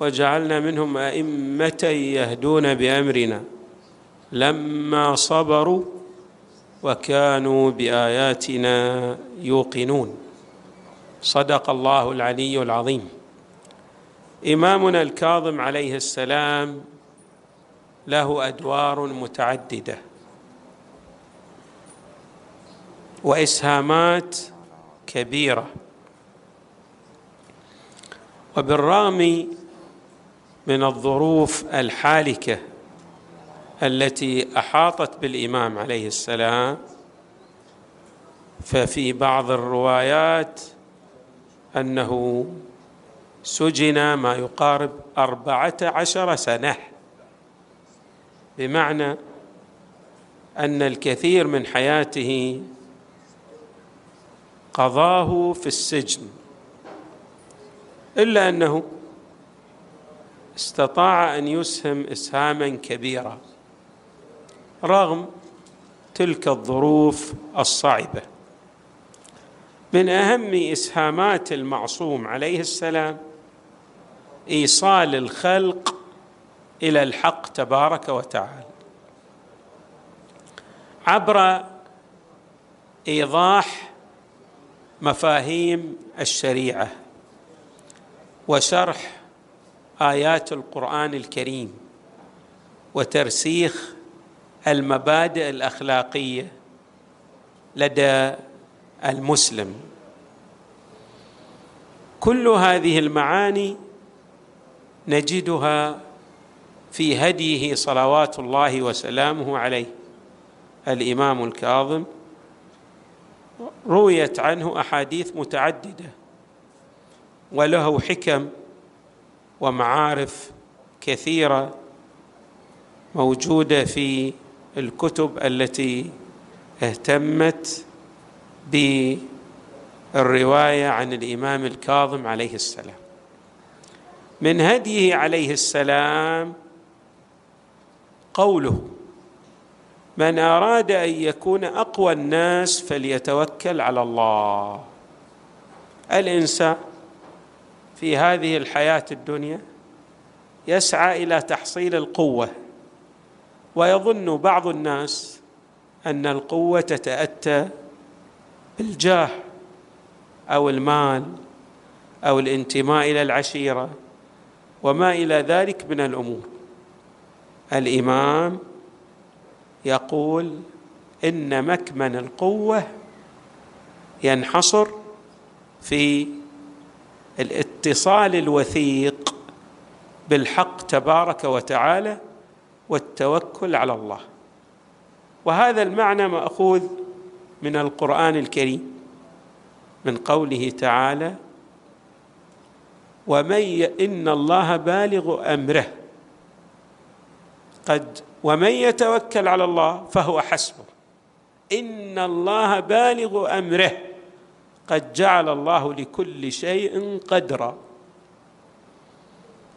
وجعلنا منهم أئمة يهدون بأمرنا. لما صبروا وكانوا بآياتنا يوقنون. صدق الله العلي العظيم. إمامنا الكاظم عليه السلام له أدوار متعددة. وإسهامات كبيرة. وبالرغم من الظروف الحالكة التي أحاطت بالإمام عليه السلام ففي بعض الروايات أنه سجن ما يقارب أربعة عشر سنة. بمعنى أن الكثير من حياته قضاه في السجن إلا أنه استطاع أن يسهم اسهاما كبيرا رغم تلك الظروف الصعبة. من أهم إسهامات المعصوم عليه السلام إيصال الخلق إلى الحق تبارك وتعالى. عبر إيضاح مفاهيم الشريعة وشرح آيات القرآن الكريم وترسيخ المبادئ الأخلاقية لدى المسلم. كل هذه المعاني نجدها في هديه صلوات الله وسلامه عليه. الإمام الكاظم رويت عنه أحاديث متعددة وله حكم ومعارف كثيرة موجودة في الكتب التي اهتمت بالرواية عن الإمام الكاظم عليه السلام. من هديه عليه السلام قوله من أراد أن يكون أقوى الناس فليتوكل على الله. الإنسان في هذه الحياة الدنيا يسعى إلى تحصيل القوة ويظن بعض الناس أن القوة تتأتى بالجاه أو المال أو الانتماء إلى العشيرة وما إلى ذلك من الأمور. الإمام يقول إن مكمن القوة ينحصر في الاتصال الوثيق بالحق تبارك وتعالى والتوكل على الله. وهذا المعنى مأخوذ من القرآن الكريم من قوله تعالى ومن. إن الله بالغ أمره. قد ومن يتوكل على الله فهو حسبه. إن الله بالغ أمره. قد جعل الله لكل شيء قدرا.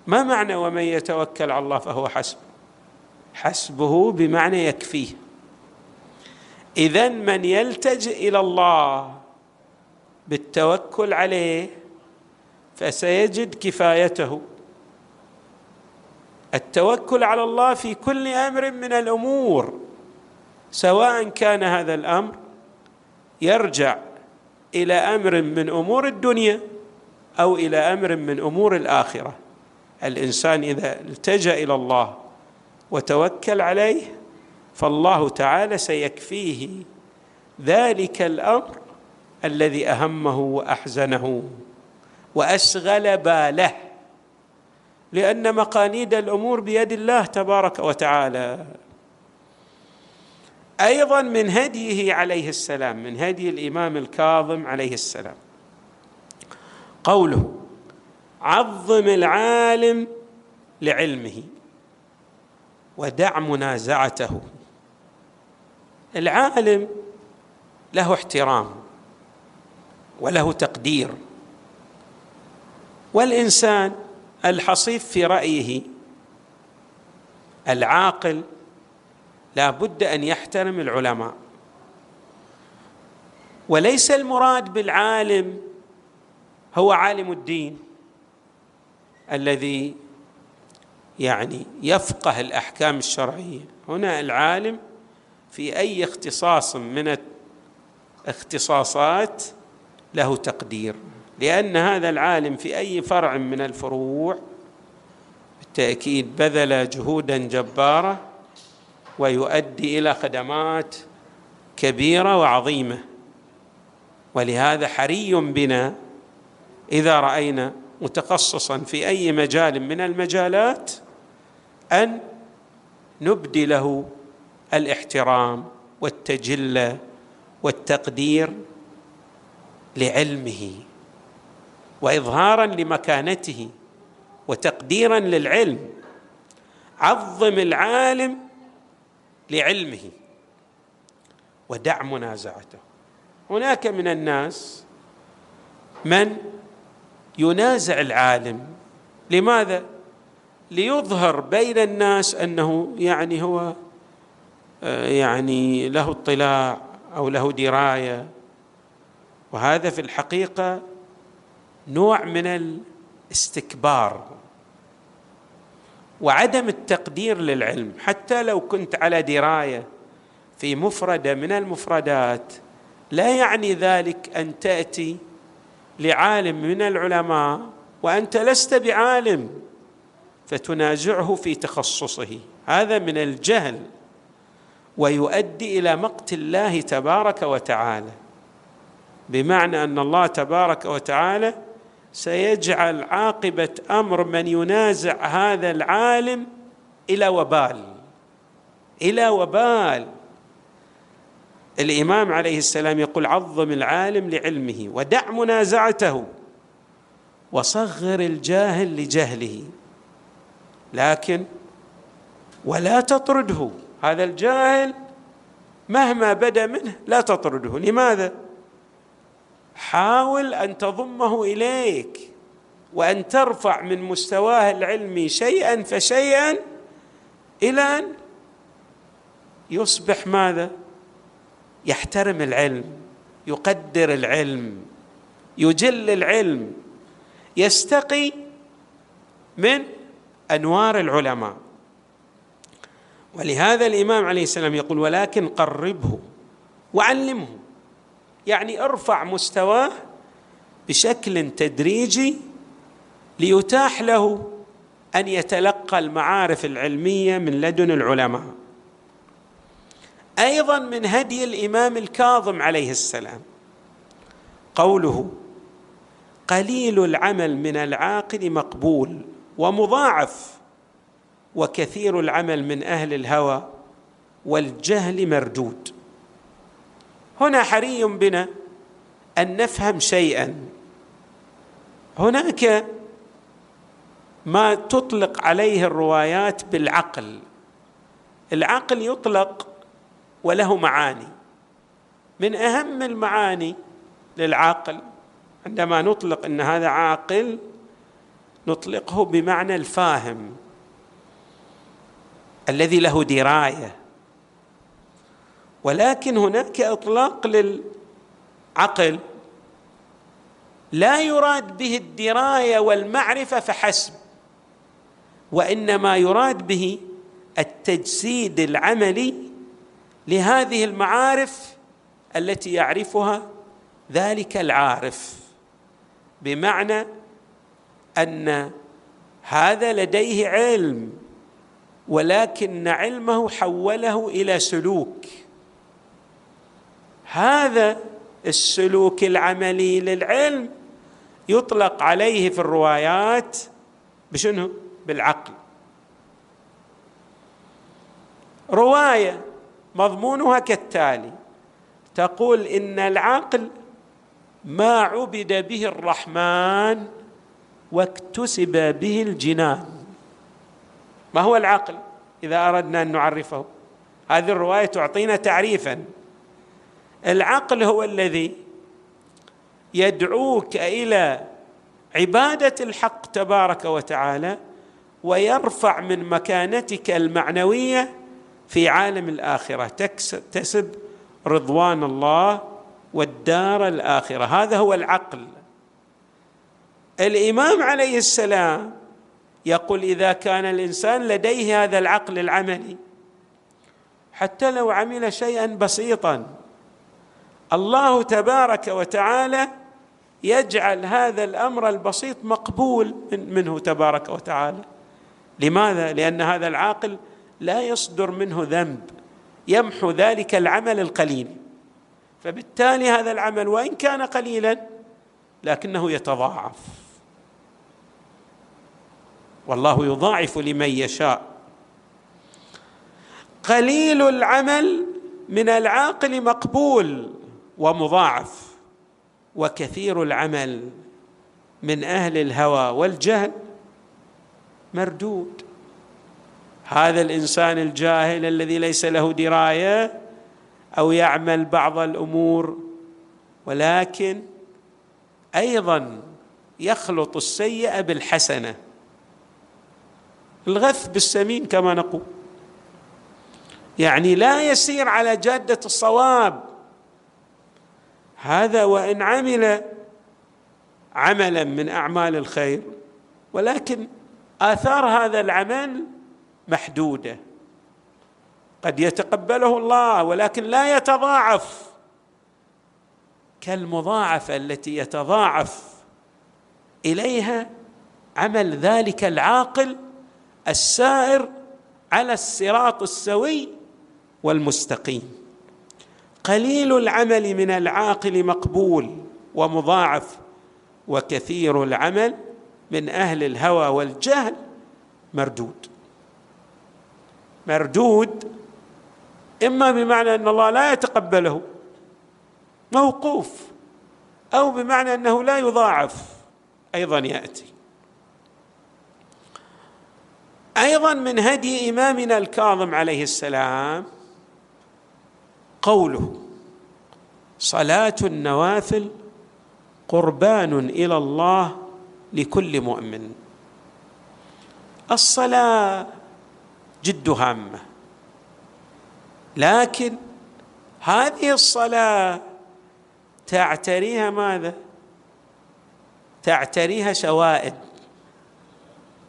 ما معنى ومن يتوكل على الله فهو حسبه حسبه بمعنى يكفيه. اذا من يلتجئ إلى الله بالتوكل عليه فسيجد كفايته. التوكل على الله في كل أمر من الأمور سواء كان هذا الأمر يرجع إلى أمر من أمور الدنيا أو إلى أمر من أمور الآخرة. الإنسان إذا التجأ إلى الله وتوكل عليه فالله تعالى سيكفيه ذلك الأمر الذي أهمه وأحزنه وأشغل باله. لأن مقاليد الأمور بيد الله تبارك وتعالى. أيضا من هديه عليه السلام من هدي الإمام الكاظم عليه السلام. قوله عظم العالم لعلمه ودع منازعته. العالم له احترام وله تقدير. والإنسان الحصيف في رأيه العاقل لا بد أن يحترم العلماء. وليس المراد بالعالم هو عالم الدين الذي يعني يفقه الأحكام الشرعية. هنا العالم في أي اختصاص من الاختصاصات له تقدير لأن هذا العالم في أي فرع من الفروع بالتأكيد بذل جهودا جباره ويؤدي إلى خدمات كبيرة وعظيمة. ولهذا حري بنا إذا رأينا متخصصا في أي مجال من المجالات أن نبدي له الاحترام والتجلة والتقدير لعلمه واظهارا لمكانته وتقديرا للعلم. عظم العالم لعلمه ودع منازعته. هناك من الناس من ينازع العالم. لماذا؟ ليظهر بين الناس أنه يعني هو آه، يعني له اطلاع أو له دراية. وهذا في الحقيقة نوع من الاستكبار. وعدم التقدير للعلم. حتى لو كنت على دراية في مفردة من المفردات لا يعني ذلك أن تأتي لعالم من العلماء وأنت لست بعالم فتنازعه في تخصصه. هذا من الجهل ويؤدي إلى مقت الله تبارك وتعالى. بمعنى أن الله تبارك وتعالى سيجعل عاقبة أمر من ينازع هذا العالم إلى وبال إلى وبال. الإمام عليه السلام يقول عظم العالم لعلمه ودع منازعته وصغر الجاهل لجهله. لكن ولا تطرده هذا الجاهل مهما بدا منه لا تطرده. لماذا؟ حاول أن تضمه إليك وأن ترفع من مستواه العلمي شيئا فشيئا إلى أن يصبح ماذا؟ يحترم العلم يقدر العلم يجل العلم يستقي من أنوار العلماء. ولهذا الإمام عليه السلام يقول ولكن قربه وعلمه. يعني ارفع مستواه بشكل تدريجي ليتاح له أن يتلقى المعارف العلمية من لدن العلماء. أيضا من هدي الإمام الكاظم عليه السلام قوله قليل العمل من العاقل مقبول ومضاعف وكثير العمل من أهل الهوى والجهل مردود. هنا حري بنا أن نفهم شيئا. هناك ما تطلق عليه الروايات بالعقل. العقل يطلق وله معاني. من أهم المعاني للعاقل عندما نطلق إن هذا عاقل نطلقه بمعنى الفاهم الذي له دراية. ولكن هناك إطلاق للعقل لا يراد به الدراية والمعرفة فحسب وإنما يراد به التجسيد العملي لهذه المعارف التي يعرفها ذلك العارف بمعنى أن هذا لديه علم ولكن علمه حوله إلى سلوك. هذا السلوك العملي للعلم يطلق عليه في الروايات بشنو؟ بالعقل. رواية مضمونها كالتالي تقول إن العقل ما عبد به الرحمن واكتسب به الجنان. ما هو العقل إذا أردنا أن نعرفه؟ هذه الرواية تعطينا تعريفا. العقل هو الذي يدعوك إلى عبادة الحق تبارك وتعالى ويرفع من مكانتك المعنوية في عالم الآخرة. تكسب رضوان الله والدار الآخرة. هذا هو العقل. الإمام عليه السلام يقول إذا كان الإنسان لديه هذا العقل العملي حتى لو عمل شيئا بسيطا الله تبارك وتعالى يجعل هذا الأمر البسيط مقبول منه تبارك وتعالى. لماذا؟ لأن هذا العاقل لا يصدر منه ذنب. يمحو ذلك العمل القليل. فبالتالي هذا العمل وإن كان قليلا لكنه يتضاعف. والله يضاعف لمن يشاء. قليل العمل من العاقل مقبول. ومضاعف وكثير العمل من أهل الهوى والجهل مردود. هذا الإنسان الجاهل الذي ليس له دراية أو يعمل بعض الأمور ولكن أيضا يخلط السيئة بالحسنة. الغث بالسمين كما نقول. يعني لا يسير على جادة الصواب. هذا وإن عمل عملا من أعمال الخير ولكن آثار هذا العمل محدودة. قد يتقبله الله ولكن لا يتضاعف. كالمضاعفة التي يتضاعف إليها عمل ذلك العاقل السائر على الصراط السوي والمستقيم. قليل العمل من العاقل مقبول ومضاعف وكثير العمل من أهل الهوى والجهل مردود. مردود إما بمعنى أن الله لا يتقبله موقوف أو بمعنى أنه لا يضاعف أيضا يأتي. أيضا من هدي إمامنا الكاظم عليه السلام قوله صلاة النوافل قربان إلى الله لكل مؤمن. الصلاة جد هامة. لكن هذه الصلاة تعتريها ماذا؟ تعتريها شوائب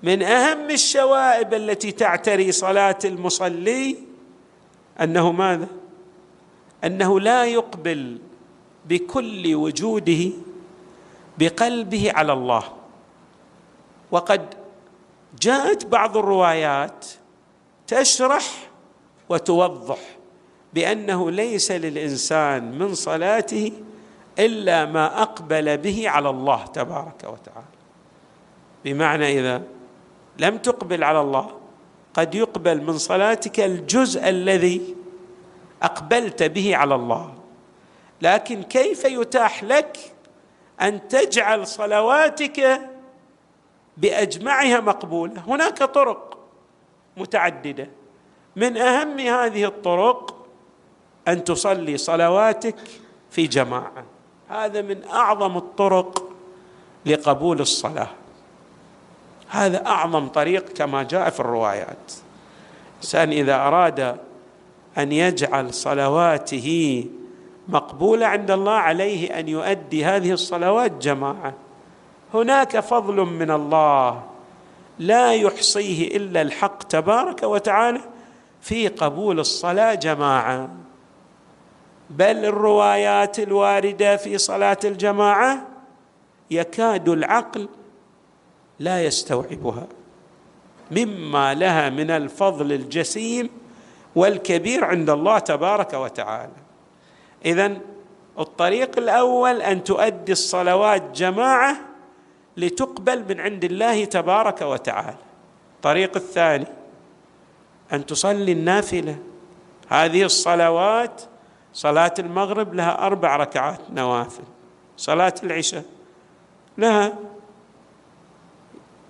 من أهم الشوائب التي تعتري صلاة المصلي أنه ماذا؟ أنه لا يقبل بكل وجوده بقلبه على الله. وقد جاءت بعض الروايات تشرح وتوضح بأنه ليس للإنسان من صلاته إلا ما أقبل به على الله تبارك وتعالى. بمعنى إذا لم تقبل على الله قد يقبل من صلاتك الجزء الذي أقبلت به على الله. لكن كيف يتاح لك أن تجعل صلواتك بأجمعها مقبولة؟ هناك طرق متعددة. من أهم هذه الطرق أن تصلي صلواتك في جماعة. هذا من أعظم الطرق لقبول الصلاة. هذا أعظم طريق كما جاء في الروايات. الإنسان إذا أراد أن يجعل صلواته مقبولة عند الله عليه أن يؤدي هذه الصلوات جماعة. هناك فضل من الله لا يحصيه إلا الحق تبارك وتعالى في قبول الصلاة جماعة. بل الروايات الواردة في صلاة الجماعة يكاد العقل لا يستوعبها مما لها من الفضل الجسيم والكبير عند الله تبارك وتعالى. اذا الطريق الأول أن تؤدي الصلوات جماعة لتقبل من عند الله تبارك وتعالى. الطريق الثاني أن تصلي النافلة. هذه الصلوات صلاة المغرب لها أربع ركعات نوافل. صلاة العشاء لها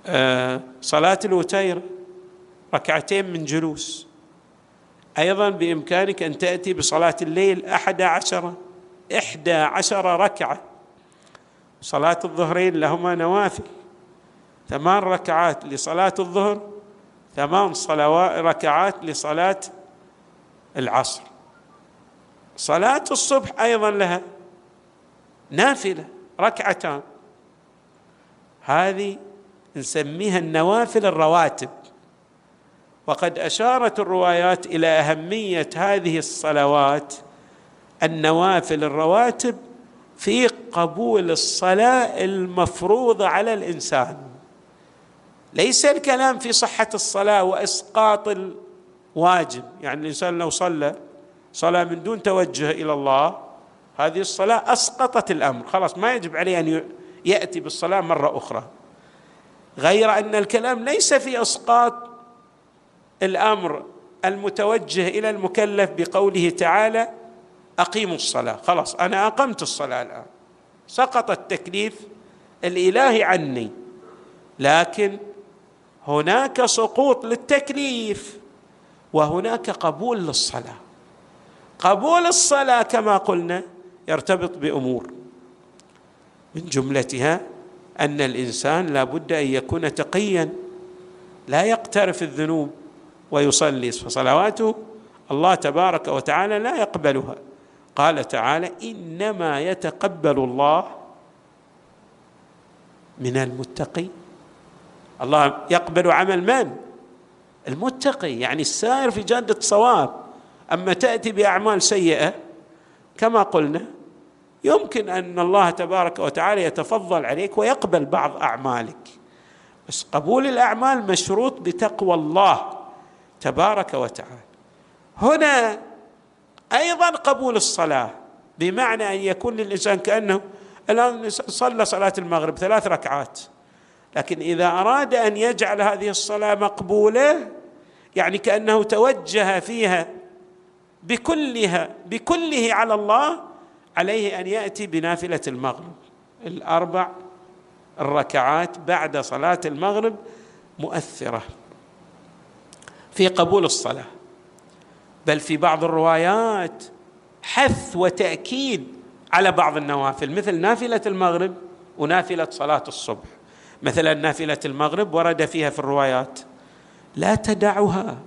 آه، صلاة الوتيرة ركعتين من جلوس. أيضا بإمكانك أن تأتي بصلاة الليل أحد عشر إحدى عشر ركعة. صلاة الظهرين لهما نوافل. ثمان ركعات لصلاة الظهر ثمان صلوات ركعات لصلاة العصر. صلاة الصبح أيضا لها نافلة ركعتان. هذه نسميها النوافل الرواتب. وقد أشارت الروايات إلى أهمية هذه الصلوات النوافل الرواتب في قبول الصلاة المفروضة على الإنسان. ليس الكلام في صحة الصلاة وإسقاط الواجب. يعني الإنسان لو صلى صلاة من دون توجه إلى الله هذه الصلاة أسقطت الأمر. خلاص ما يجب عليه أن يأتي بالصلاة مرة أخرى. غير أن الكلام ليس في إسقاط الأمر المتوجه إلى المكلف بقوله تعالى أقيموا الصلاة. خلاص أنا أقمت الصلاة الآن. سقط التكليف الإلهي عني. لكن هناك سقوط للتكليف وهناك قبول للصلاة. قبول الصلاة كما قلنا يرتبط بأمور. من جملتها أن الإنسان لا بد أن يكون تقيا لا يقترف الذنوب. ويصلي فصلواته الله تبارك وتعالى لا يقبلها. قال تعالى إنما يتقبل الله من المتقين. الله يقبل عمل من؟ المتقي يعني السائر في جاده صواب أما تأتي بأعمال سيئة كما قلنا يمكن أن الله تبارك وتعالى يتفضل عليك ويقبل بعض أعمالك. بس قبول الأعمال مشروط بتقوى الله. تبارك وتعالى. هنا أيضا قبول الصلاة بمعنى أن يكون للانسان كأنه الآن صلى صلاة المغرب ثلاث ركعات. لكن إذا أراد أن يجعل هذه الصلاة مقبولة يعني كأنه توجه فيها بكلها بكله على الله عليه أن يأتي بنافلة المغرب. الأربع الركعات بعد صلاة المغرب مؤثرة. في قبول الصلاة. بل في بعض الروايات حث وتأكيد على بعض النوافل مثل نافلة المغرب ونافلة صلاة الصبح. مثلا نافلة المغرب ورد فيها في الروايات لا تدعها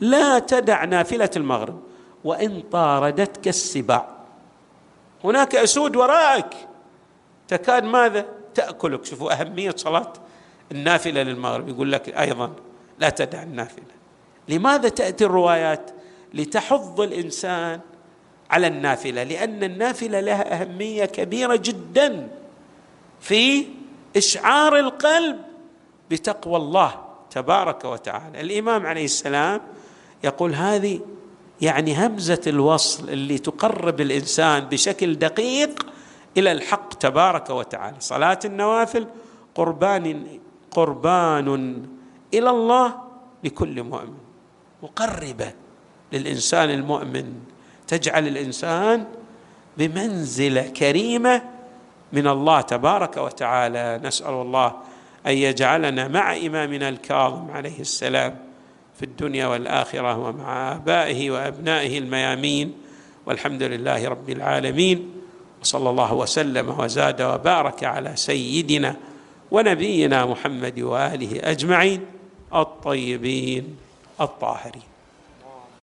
لا تدع نافلة المغرب وإن طاردتك السباع. هناك أسود وراءك تكاد ماذا؟ تأكلك. شوفوا أهمية صلاة النافلة للمغرب. يقول لك أيضا لا تدع النافلة. لماذا تأتي الروايات لتحض الإنسان على النافلة؟ لأن النافلة لها أهمية كبيرة جدا في إشعار القلب بتقوى الله تبارك وتعالى. الإمام عليه السلام يقول هذه يعني همزة الوصل اللي تقرب الإنسان بشكل دقيق إلى الحق تبارك وتعالى. صلاة النوافل قربان قربان إلى الله لكل مؤمن. مقربة للإنسان المؤمن. تجعل الإنسان بمنزلة كريمة من الله تبارك وتعالى. نسأل الله أن يجعلنا مع إمامنا الكاظم عليه السلام في الدنيا والآخرة ومع آبائه وأبنائه الميامين. والحمد لله رب العالمين. وصلى الله وسلم وزاد وبارك على سيدنا ونبينا محمد وآله أجمعين. الطيبين الطاهرين.